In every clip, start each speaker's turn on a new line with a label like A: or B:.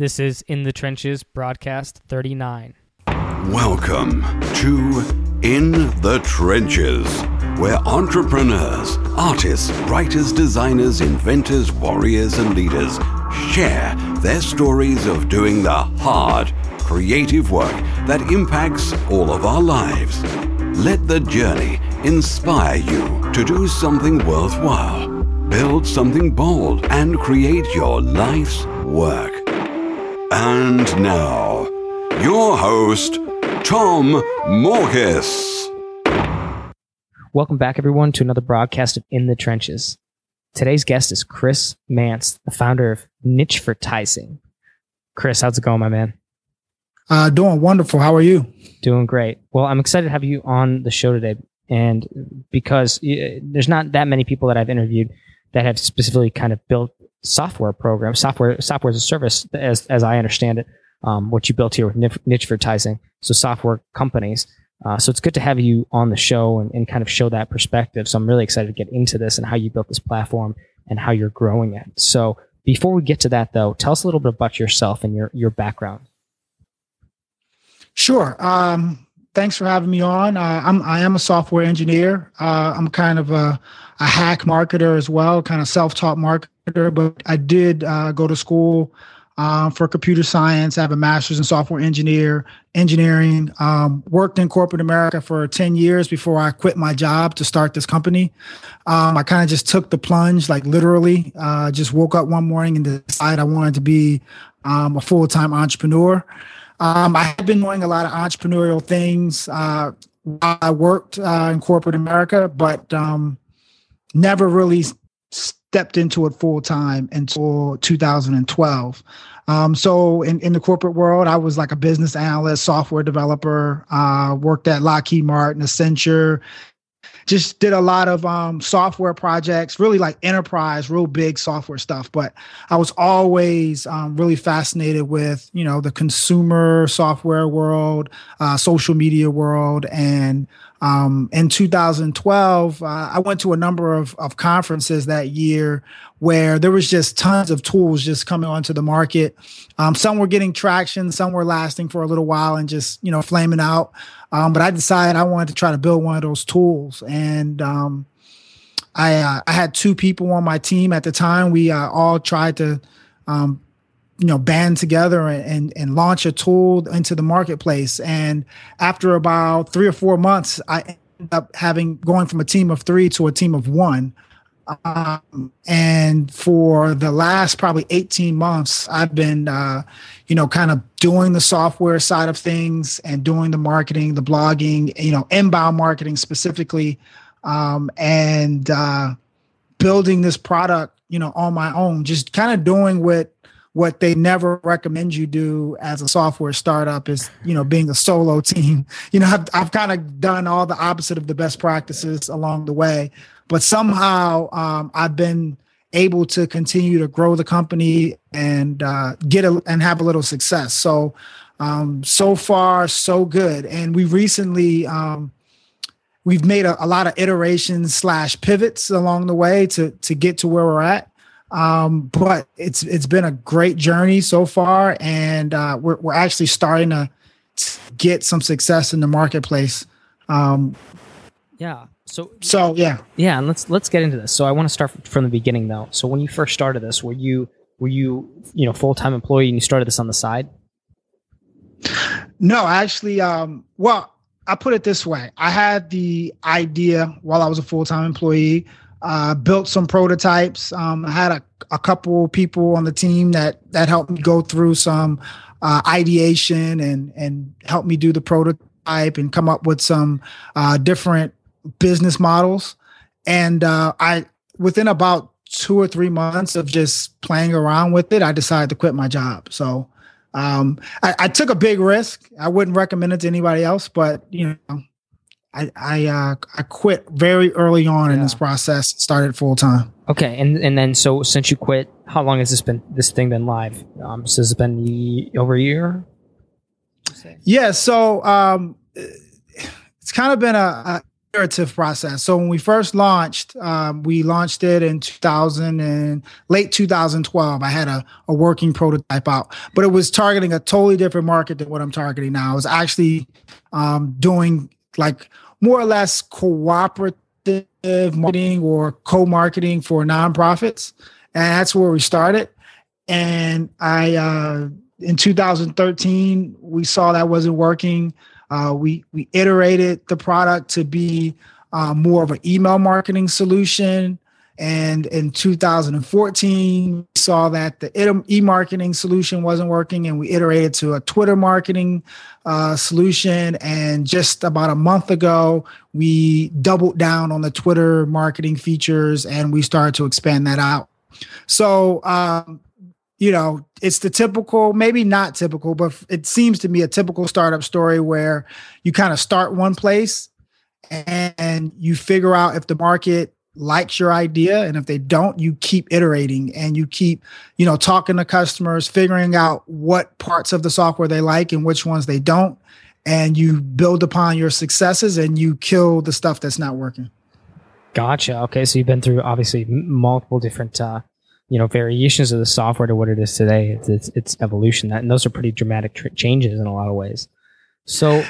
A: This is In the Trenches broadcast 39.
B: Welcome to In the Trenches, where entrepreneurs, artists, writers, designers, inventors, warriors, and leaders share their stories of doing the hard, creative work that impacts all of our lives. Let the journey inspire you to do something worthwhile, build something bold, and create your life's work. And now, your host, Tom Morkes.
A: Welcome back, everyone, to another broadcast of In the Trenches. Today's guest is Chris Mance, the founder of Nichevertising. Chris, how's it going, my man?
C: Uh, doing wonderful. How are you?
A: Doing great. Well, I'm excited to have you on the show today. And because uh, there's not that many people that I've interviewed that have specifically kind of built software program, software, software as a service, as, as I understand it, um, what you built here with Nichevertising, So software companies. Uh, so it's good to have you on the show and, and kind of show that perspective. So I'm really excited to get into this and how you built this platform and how you're growing it. So before we get to that though, tell us a little bit about yourself and your, your background.
C: Sure. Um, thanks for having me on. Uh, I'm I am a software engineer. Uh, I'm kind of a, a hack marketer as well, kind of self-taught marketer. But I did uh, go to school um, for computer science. I have a master's in software engineer engineering. Um, worked in corporate America for ten years before I quit my job to start this company. Um, I kind of just took the plunge, like literally. Uh, just woke up one morning and decided I wanted to be um, a full time entrepreneur. Um, I have been doing a lot of entrepreneurial things. Uh, I worked uh, in corporate America, but um, never really stepped into it full time until 2012. Um, so in, in the corporate world, I was like a business analyst, software developer, uh, worked at Lockheed Martin, Accenture, just did a lot of um, software projects, really like enterprise, real big software stuff. But I was always um, really fascinated with, you know, the consumer software world, uh, social media world. And um, in 2012, uh, I went to a number of, of conferences that year where there was just tons of tools just coming onto the market. Um, some were getting traction, some were lasting for a little while and just, you know, flaming out. Um, but I decided I wanted to try to build one of those tools, and um, I uh, I had two people on my team at the time. We uh, all tried to, um, you know, band together and, and, and launch a tool into the marketplace. And after about three or four months, I ended up having going from a team of three to a team of one. Um, and for the last probably 18 months, I've been, uh, you know, kind of doing the software side of things and doing the marketing, the blogging, you know, inbound marketing specifically, um, and uh, building this product, you know, on my own, just kind of doing what what they never recommend you do as a software startup is you know being a solo team you know i've, I've kind of done all the opposite of the best practices along the way but somehow um, I've been able to continue to grow the company and uh, get a, and have a little success. So um, so far so good. And we recently um, we've made a, a, lot of iterations slash pivots along the way to to get to where we're at. Um, but it's it's been a great journey so far, and uh, we're we're actually starting to get some success in the marketplace. Um,
A: yeah. So
C: so yeah
A: yeah, and let's let's get into this. So I want to start from the beginning though. So when you first started this, were you were you you know full time employee and you started this on the side?
C: No, actually, um, well, I put it this way: I had the idea while I was a full time employee. Uh, built some prototypes. Um, I had a, a couple people on the team that that helped me go through some uh, ideation and and help me do the prototype and come up with some uh, different business models. And uh, I, within about two or three months of just playing around with it, I decided to quit my job. So um, I, I, took a big risk. I wouldn't recommend it to anybody else, but you know, I I, uh, I quit very early on yeah. in this process. Started full time.
A: Okay, and and then so since you quit, how long has this been? This thing been live? Um, so has it been over a year?
C: Yeah. So um, it's kind of been a, a iterative process. So when we first launched, um, we launched it in 2000 and late 2012. I had a, a working prototype out, but it was targeting a totally different market than what I'm targeting now. I was actually um, doing like more or less cooperative marketing or co-marketing for nonprofits, and that's where we started. And I, uh, in 2013, we saw that wasn't working. Uh, we we iterated the product to be uh, more of an email marketing solution. And in 2014, we saw that the e-marketing solution wasn't working, and we iterated to a Twitter marketing uh, solution. And just about a month ago, we doubled down on the Twitter marketing features, and we started to expand that out. So um, you know, it's the typical, maybe not typical, but it seems to me a typical startup story where you kind of start one place and you figure out if the market likes your idea and if they don't you keep iterating and you keep you know talking to customers figuring out what parts of the software they like and which ones they don't and you build upon your successes and you kill the stuff that's not working
A: gotcha okay so you've been through obviously multiple different uh, you know variations of the software to what it is today. It's its, its evolution. That and those are pretty dramatic tr- changes in a lot of ways. So.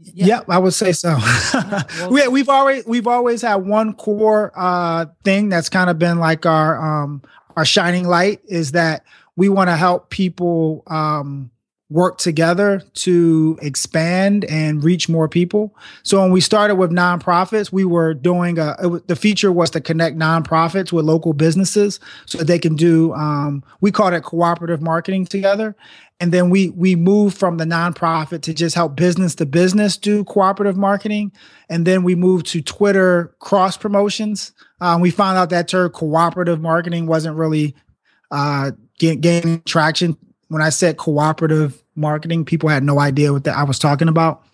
C: Yeah. Yep, I would say so. well, we, we've always we've always had one core uh, thing that's kind of been like our um, our shining light is that we want to help people um, work together to expand and reach more people. So when we started with nonprofits, we were doing a was, the feature was to connect nonprofits with local businesses so they can do um, we called it cooperative marketing together. And then we we moved from the nonprofit to just help business to business do cooperative marketing. And then we moved to Twitter cross promotions. Um, we found out that term cooperative marketing wasn't really uh, gaining traction when I said cooperative marketing, people had no idea what I was talking about.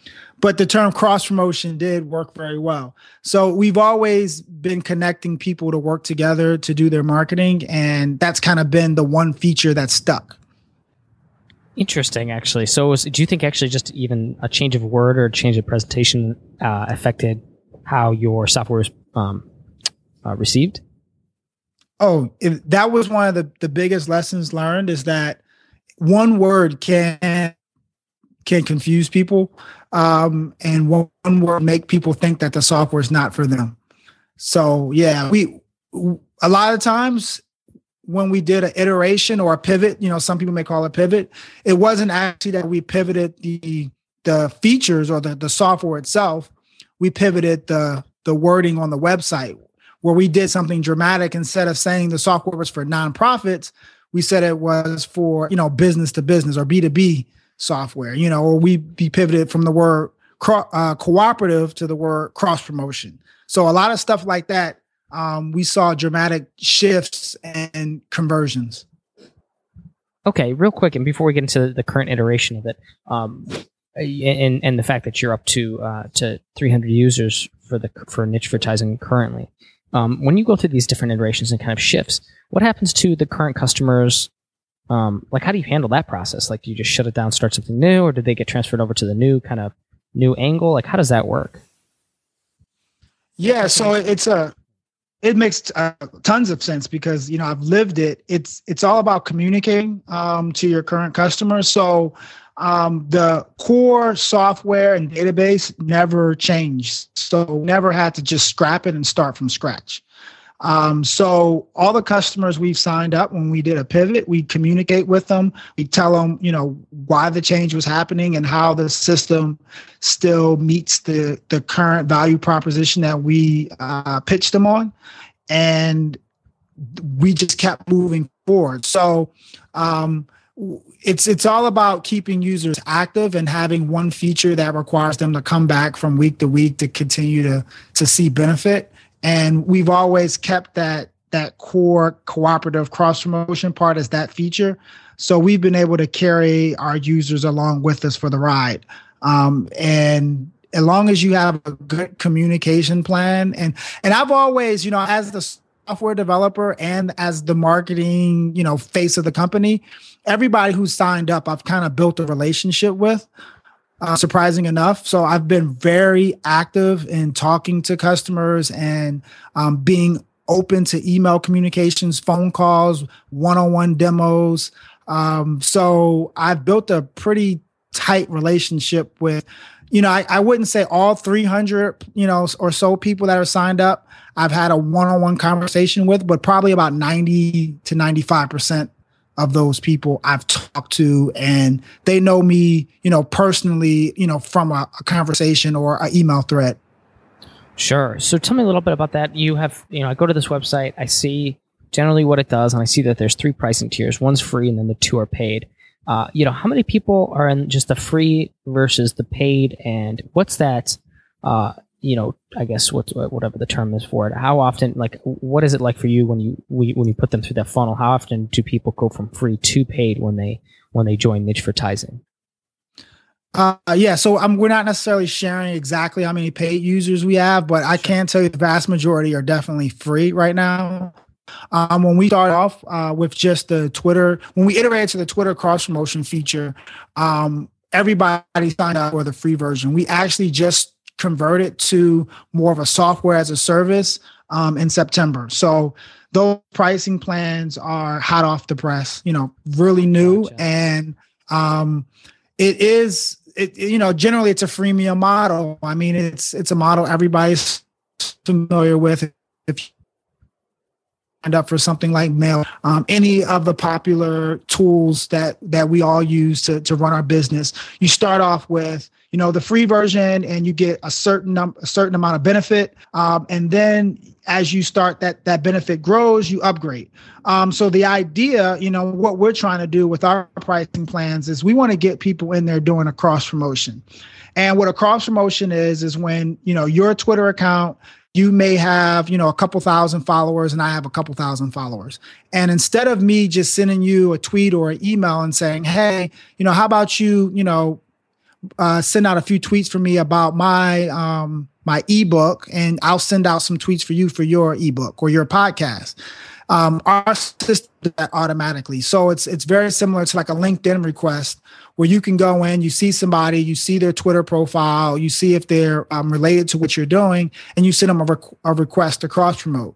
C: But the term cross promotion did work very well. So we've always been connecting people to work together to do their marketing. And that's kind of been the one feature that stuck.
A: Interesting, actually. So, was, do you think actually just even a change of word or a change of presentation uh, affected how your software was um, uh, received?
C: Oh, that was one of the, the biggest lessons learned is that one word can can confuse people um, and one, one word make people think that the software is not for them so yeah we a lot of times when we did an iteration or a pivot you know some people may call it pivot it wasn't actually that we pivoted the the features or the, the software itself. We pivoted the the wording on the website where we did something dramatic. Instead of saying the software was for nonprofits we said it was for you know business to business or b2b software you know or we be pivoted from the word uh, cooperative to the word cross promotion. So a lot of stuff like that um, we saw dramatic shifts and conversions
A: okay real quick and before we get into the current iteration of it um, and and the fact that you're up to uh, to 300 users for the for Nichevertising currently um, when you go through these different iterations and kind of shifts, what happens to the current customers? Um, like, how do you handle that process? Like, do you just shut it down, start something new, or did they get transferred over to the new kind of new angle? Like, how does that work?
C: Yeah, so it's a it makes uh, tons of sense because you know I've lived it. It's it's all about communicating um, to your current customers. So um, the core software and database never changed. So never had to just scrap it and start from scratch. Um, so all the customers we've signed up when we did a pivot, we communicate with them. We tell them, you know, why the change was happening and how the system still meets the the current value proposition that we uh, pitched them on, and we just kept moving forward. So um, it's it's all about keeping users active and having one feature that requires them to come back from week to week to continue to to see benefit and we've always kept that that core cooperative cross promotion part as that feature so we've been able to carry our users along with us for the ride um, and as long as you have a good communication plan and and i've always you know as the software developer and as the marketing you know face of the company everybody who signed up, I've kind of built a relationship with. Uh, surprising enough. So I've been very active in talking to customers and um, being open to email communications, phone calls, one on one demos. Um, so I've built a pretty tight relationship with, you know, I, I wouldn't say all 300, you know, or so people that are signed up. I've had a one on one conversation with, but probably about 90 to 95% of those people I've talked to and they know me, you know, personally, you know, from a, a conversation or an email thread.
A: Sure. So tell me a little bit about that. You have, you know, I go to this website, I see generally what it does, and I see that there's three pricing tiers. One's free, and then the two are paid. Uh, you know, how many people are in just the free versus the paid, and what's that? Uh, you know, I guess what whatever the term is for it. How often, like, what is it like for you when you when you put them through that funnel? How often do people go from free to paid when they when they join niche Nichevertising?
C: Uh, yeah, so we're not necessarily sharing exactly how many paid users we have, but I can tell you the vast majority are definitely free right now. Um, when we start off uh, with just the Twitter, when we iterated to the Twitter cross promotion feature, um, everybody signed up for the free version. We actually just converted to more of a software as a service um, in September. So those pricing plans are hot off the press, you know, really new. Gotcha. And um, it is it, you know, generally it's a freemium model. I mean, it's it's a model everybody's familiar with. If you signed up for something like mail, um, any of the popular tools that that we all use to to run our business, you start off with you know the free version, and you get a certain num- a certain amount of benefit, um, and then as you start that that benefit grows, you upgrade. Um, so the idea, you know, what we're trying to do with our pricing plans is we want to get people in there doing a cross promotion. And what a cross promotion is is when you know your Twitter account you may have you know a couple thousand followers and i have a couple thousand followers and instead of me just sending you a tweet or an email and saying hey you know how about you you know uh, send out a few tweets for me about my um, my ebook, and I'll send out some tweets for you for your ebook or your podcast. Um, our system that automatically, so it's it's very similar to like a LinkedIn request where you can go in, you see somebody, you see their Twitter profile, you see if they're um, related to what you're doing, and you send them a, requ- a request to cross promote,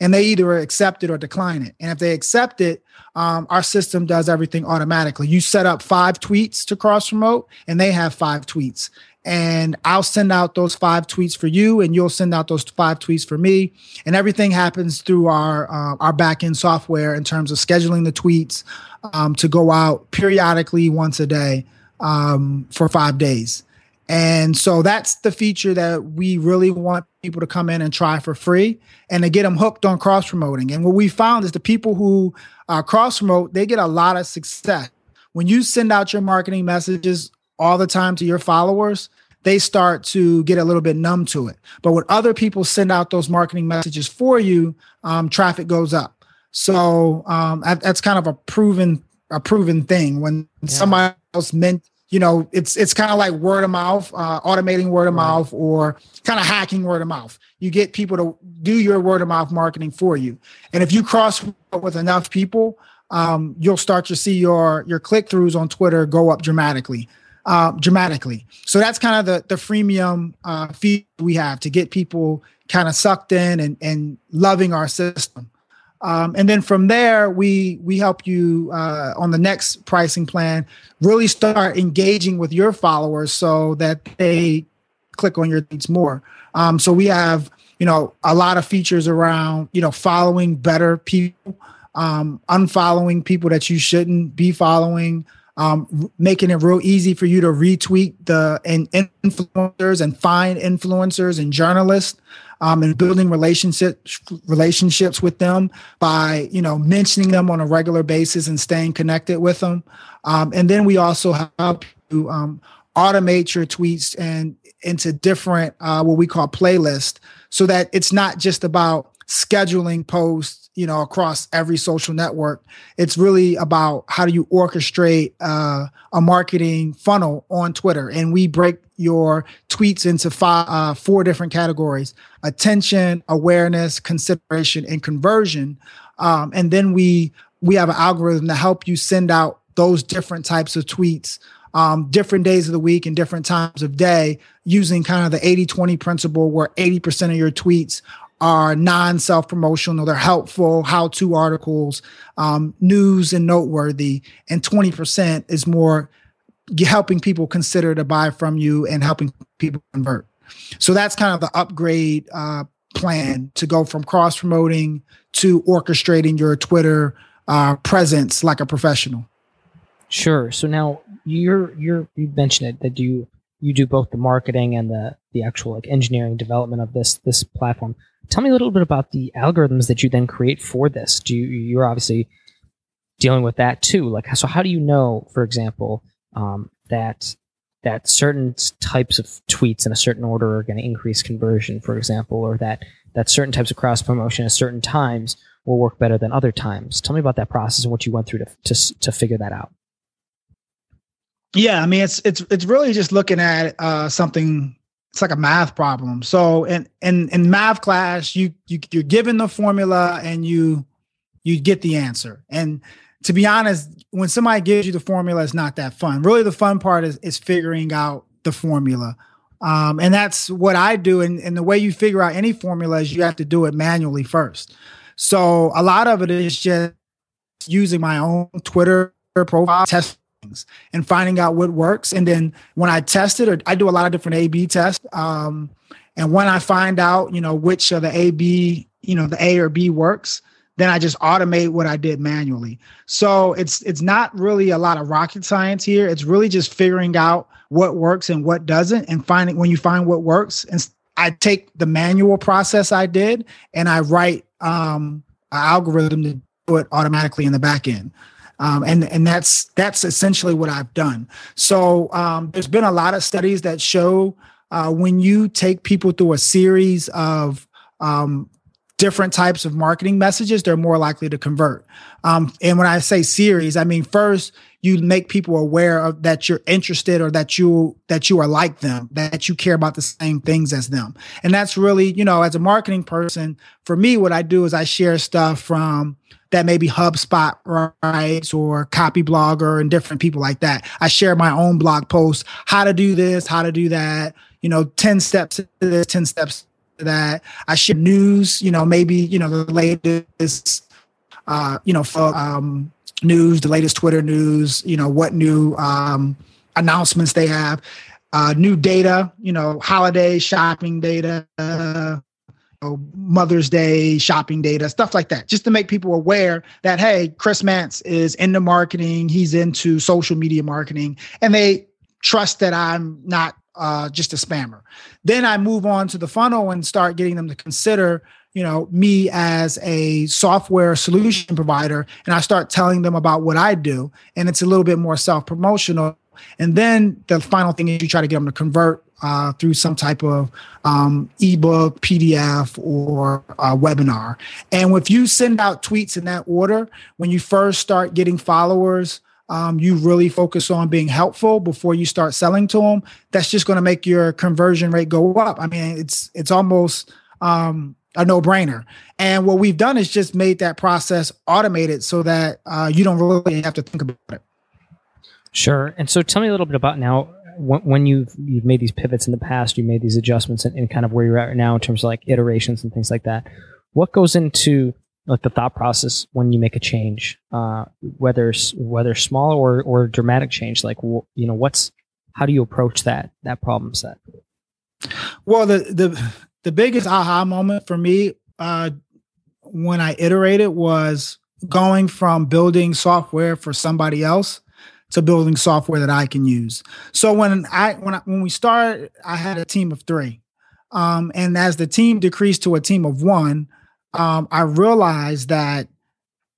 C: and they either accept it or decline it. And if they accept it, um, our system does everything automatically. You set up five tweets to cross promote, and they have five tweets and I'll send out those five tweets for you, and you'll send out those five tweets for me, and everything happens through our uh, our backend software in terms of scheduling the tweets um, to go out periodically once a day um, for five days. And so that's the feature that we really want people to come in and try for free and to get them hooked on cross promoting. And what we found is the people who uh, cross promote, they get a lot of success. When you send out your marketing messages all the time to your followers, they start to get a little bit numb to it. But when other people send out those marketing messages for you, um, traffic goes up. So um, that's kind of a proven a proven thing. When yeah. somebody else meant, you know, it's it's kind of like word of mouth, uh, automating word of right. mouth, or kind of hacking word of mouth. You get people to do your word of mouth marketing for you, and if you cross with enough people, um, you'll start to see your your click throughs on Twitter go up dramatically uh, dramatically. So that's kind of the the freemium uh, fee we have to get people kind of sucked in and and loving our system. Um, and then from there, we we help you uh, on the next pricing plan really start engaging with your followers so that they click on your tweets more. Um, so we have you know a lot of features around you know following better people, um, unfollowing people that you shouldn't be following um, making it real easy for you to retweet the and influencers and find influencers and journalists um, and building relationships relationships with them by you know mentioning them on a regular basis and staying connected with them. Um, and then we also help you um, automate your tweets and into different uh, what we call playlists so that it's not just about scheduling posts you know across every social network. It's really about how do you orchestrate uh, a marketing funnel on twitter. And we break your tweets into five uh, four different categories attention awareness consideration and conversion. Um, and then we we have an algorithm to help you send out those different types of tweets um, different days of the week and different times of day using kind of the 80 20 principle where 80% of your tweets are non self promotional, they're helpful, how to articles, um, news and noteworthy, and 20% is more helping people consider to buy from you and helping people convert. So that's kind of the upgrade uh, plan to go from cross promoting to orchestrating your Twitter uh, presence like a professional.
A: Sure. So now you're you're you mentioned it that you you do both the marketing and the the actual like engineering development of this this platform. Tell me a little bit about the algorithms that you then create for this. Do you you're obviously dealing with that too? Like so how do you know, for example, um, that that certain types of tweets in a certain order are going to increase conversion, for example, or that that certain types of cross promotion at certain times will work better than other times. Tell me about that process and what you went through to to, to figure that out.
C: Yeah, I mean it's it's it's really just looking at uh, something. It's like a math problem. So in in in math class, you you you're given the formula and you you get the answer. And to be honest, when somebody gives you the formula, it's not that fun. Really, the fun part is is figuring out the formula. Um, and that's what I do. And, and the way you figure out any formula is you have to do it manually first. So a lot of it is just using my own Twitter profile, test things and finding out what works. And then when I test it, or I do a lot of different A B tests. Um, and when I find out, you know, which of the A B, you know, the A or B works, then I just automate what I did manually. So it's it's not really a lot of rocket science here. It's really just figuring out what works and what doesn't, and finding when you find what works. And I take the manual process I did and I write um, an algorithm to do it automatically in the back end. Um, and and that's that's essentially what I've done. So um, there's been a lot of studies that show uh, when you take people through a series of um, different types of marketing messages, they're more likely to convert. Um, and when I say series, I mean first you make people aware of that you're interested or that you that you are like them, that you care about the same things as them. And that's really, you know, as a marketing person, for me, what I do is I share stuff from that maybe HubSpot writes or Copyblogger and different people like that. I share my own blog posts, how to do this, how to do that, you know, 10 steps to this, 10 steps to that. I share news, you know, maybe, you know, the latest, uh, you know, for, um, news, the latest Twitter news, you know, what new um, announcements they have, uh, new data, you know, holiday shopping data, uh, Mother's Day shopping data, stuff like that, just to make people aware that, hey, Chris Mantz is into marketing, he's into social media marketing, and they trust that I'm not uh, just a spammer. Then I move on to the funnel and start getting them to consider, you know, me as a software solution provider, and I start telling them about what I do, and it's a little bit more self promotional. And then the final thing is you try to get them to convert uh, through some type of um, ebook, PDF, or uh, webinar. And if you send out tweets in that order, when you first start getting followers, um, you really focus on being helpful before you start selling to them, that's just going to make your conversion rate go up. I mean, it's it's almost um, a no brainer. And what we've done is just made that process automated so that uh, you don't really have to think about it.
A: Sure. And so, tell me a little bit about now when you've you've made these pivots in the past, you made these adjustments, and, and kind of where you're at right now in terms of like iterations and things like that. What goes into like the thought process when you make a change, uh, whether whether small or or dramatic change. Like you know, what's how do you approach that that problem set?
C: Well, the the the biggest aha moment for me uh, when I iterated was going from building software for somebody else to building software that I can use. So when I when I, when we started, I had a team of three, um, and as the team decreased to a team of one um, I realized that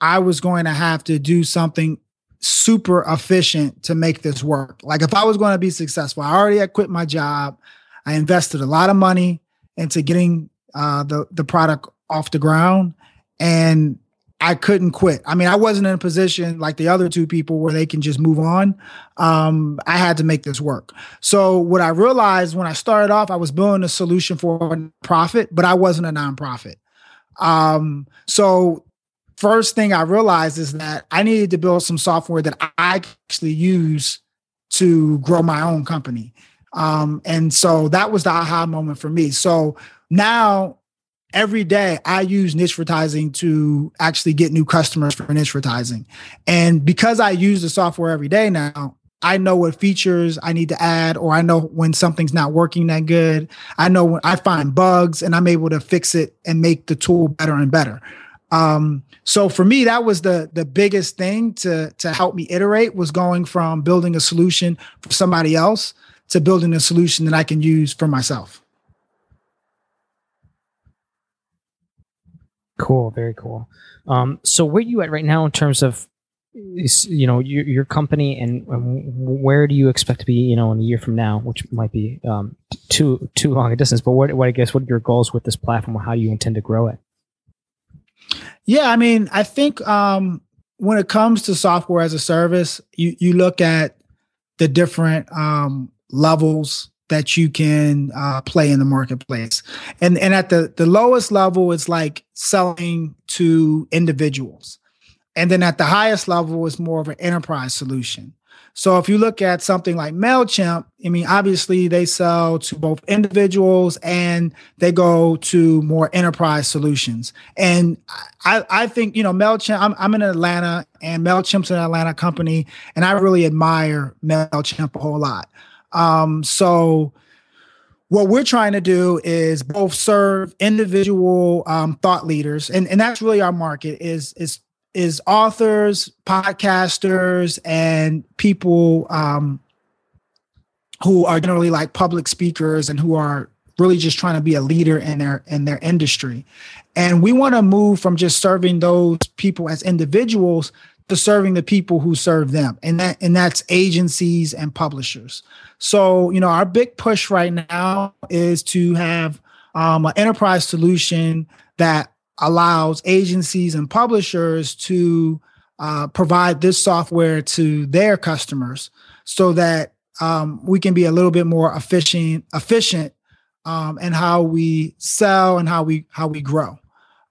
C: I was going to have to do something super efficient to make this work. Like if I was going to be successful, I already had quit my job. I invested a lot of money into getting uh, the the product off the ground, and I couldn't quit. I mean, I wasn't in a position like the other two people where they can just move on. Um, I had to make this work. So what I realized when I started off, I was building a solution for a profit, but I wasn't a nonprofit. Um, so first thing I realized is that I needed to build some software that I actually use to grow my own company. Um, and so that was the aha moment for me. So now every day I use Nichevertising to actually get new customers for Nichevertising. And because I use the software every day now, I know what features I need to add, or I know when something's not working that good. I know when I find bugs and I'm able to fix it and make the tool better and better. Um, so for me, that was the the biggest thing to to help me iterate was going from building a solution for somebody else to building a solution that I can use for myself.
A: Cool, very cool. Um, so where are you at right now in terms of you know your, your company and where do you expect to be you know in a year from now which might be um, too too long a distance but what, what i guess what are your goals with this platform and how do you intend to grow it
C: yeah i mean i think um, when it comes to software as a service you you look at the different um, levels that you can uh, play in the marketplace and and at the the lowest level it's like selling to individuals and then at the highest level it's more of an enterprise solution. So if you look at something like MailChimp, I mean, obviously they sell to both individuals and they go to more enterprise solutions. And I, I think, you know, MailChimp, I'm, I'm in Atlanta and MailChimp's an Atlanta company, and I really admire MailChimp a whole lot. Um, so what we're trying to do is both serve individual um, thought leaders, and, and that's really our market is is is authors, podcasters, and people um, who are generally like public speakers and who are really just trying to be a leader in their in their industry. And we want to move from just serving those people as individuals to serving the people who serve them. And that and that's agencies and publishers. So, you know, our big push right now is to have um, an enterprise solution that allows agencies and publishers to uh, provide this software to their customers so that um, we can be a little bit more efficient efficient um, in how we sell and how we how we grow.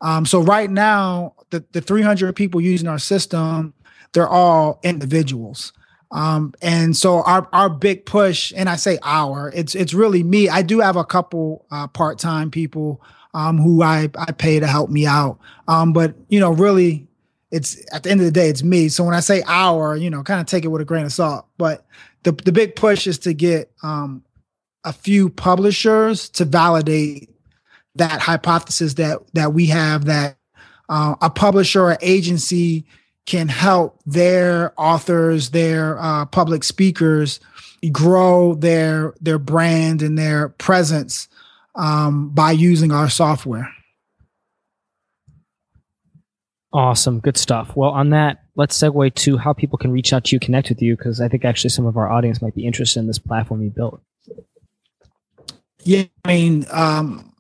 C: Um, so right now, the, the 300 people using our system, they're all individuals. Um, and so our our big push, and I say our, it's it's really me. I do have a couple uh, part time people um, who I, I pay to help me out. Um, but you know, really, it's at the end of the day, it's me. So when I say our, you know, kind of take it with a grain of salt. But the the big push is to get um, a few publishers to validate that hypothesis that that we have that uh, a publisher or agency can help their authors, their uh, public speakers grow their their brand and their presence um, by using our software.
A: Awesome. Good stuff. Well, on that, let's segue to how people can reach out to you, connect with you, because I think actually some of our audience might be interested in this platform you built.
C: Yeah, I mean, um,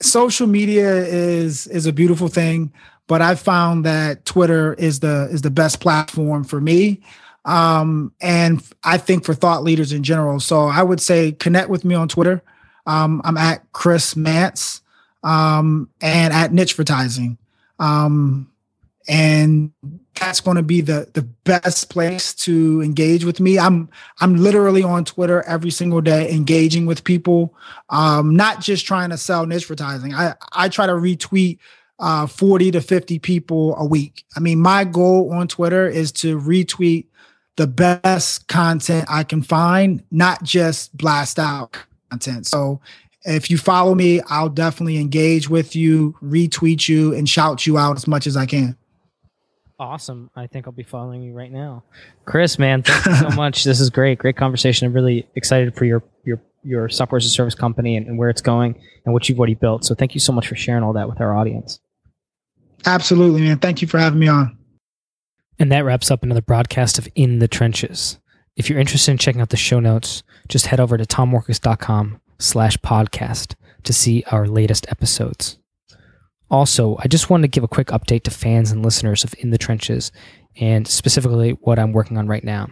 C: social media is is a beautiful thing, but I've found that Twitter is the is the best platform for me, um, and I think for thought leaders in general. So I would say connect with me on Twitter. Um, I'm at Chris Mantz um, and at Nichevertising. Um, and that's going to be the the best place to engage with me. I'm I'm literally on Twitter every single day, engaging with people. Um, not just trying to sell Nichevertising. I I try to retweet uh, 40 to 50 people a week. I mean, my goal on Twitter is to retweet the best content I can find, not just blast out content. So if you follow me, I'll definitely engage with you, retweet you, and shout you out as much as I can.
A: Awesome. I think I'll be following you right now. Chris, man, thank you so much. This is great. Great conversation. I'm really excited for your your your software as a service company and, and where it's going and what you've already built. So thank you so much for sharing all that with our audience.
C: Absolutely, man. Thank you for having me on.
A: And that wraps up another broadcast of In the Trenches. If you're interested in checking out the show notes, just head over to tommorkes.com slash podcast to see our latest episodes. Also, I just wanted to give a quick update to fans and listeners of In the Trenches and specifically what I'm working on right now.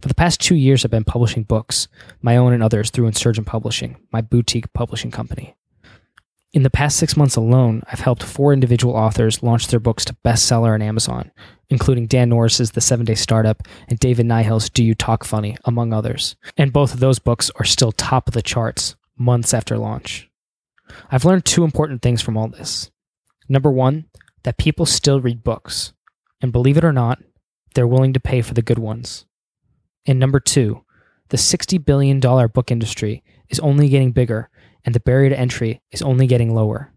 A: For the past two years, I've been publishing books, my own and others, through Insurgent Publishing, my boutique publishing company. In the past six months alone, I've helped four individual authors launch their books to bestseller on Amazon, including Dan Norris's The Seven Day Startup and David Nihill's Do You Talk Funny, among others. And both of those books are still top of the charts months after launch. I've learned two important things from all this. Number one, that people still read books. And believe it or not, they're willing to pay for the good ones. And number two, the $60 billion book industry is only getting bigger and the barrier to entry is only getting lower,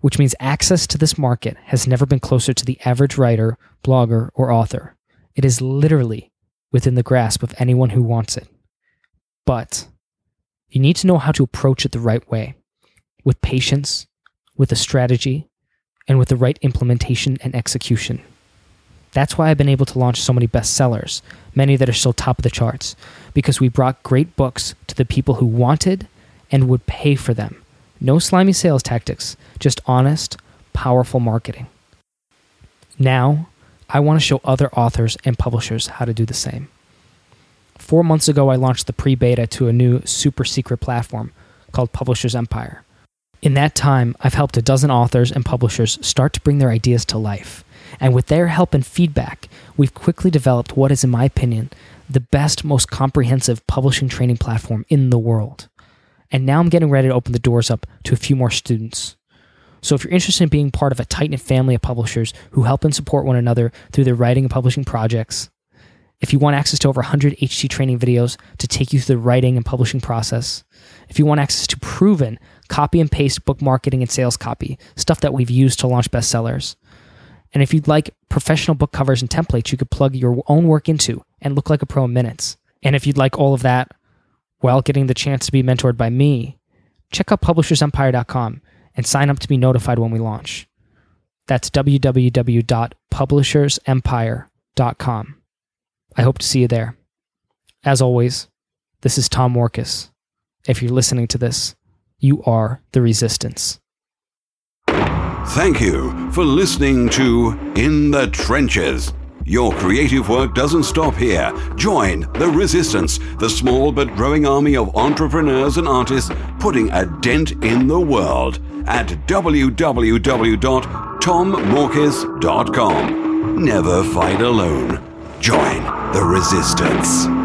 A: which means access to this market has never been closer to the average writer, blogger, or author. It is literally within the grasp of anyone who wants it. But you need to know how to approach it the right way with patience, with a strategy, and with the right implementation and execution. That's why I've been able to launch so many bestsellers, many that are still top of the charts, because we brought great books to the people who wanted and would pay for them. No slimy sales tactics, just honest, powerful marketing. Now, I want to show other authors and publishers how to do the same. Four months ago, I launched the pre beta to a new super secret platform called Publishers Empire. In that time, I've helped a dozen authors and publishers start to bring their ideas to life. And with their help and feedback, we've quickly developed what is, in my opinion, the best, most comprehensive publishing training platform in the world. And now I'm getting ready to open the doors up to a few more students. So if you're interested in being part of a tight knit family of publishers who help and support one another through their writing and publishing projects, if you want access to over 100 HT training videos to take you through the writing and publishing process, if you want access to proven copy and paste book marketing and sales copy, stuff that we've used to launch bestsellers, and if you'd like professional book covers and templates you could plug your own work into and look like a pro in minutes, and if you'd like all of that while getting the chance to be mentored by me, check out publishersempire.com and sign up to be notified when we launch. That's www.publishersempire.com. I hope to see you there. As always, this is Tom Morkes. If you're listening to this, you are the resistance.
B: Thank you for listening to In the Trenches. Your creative work doesn't stop here. Join the Resistance, the small but growing army of entrepreneurs and artists putting a dent in the world at www.tommorkes.com. Never fight alone. Join the Resistance.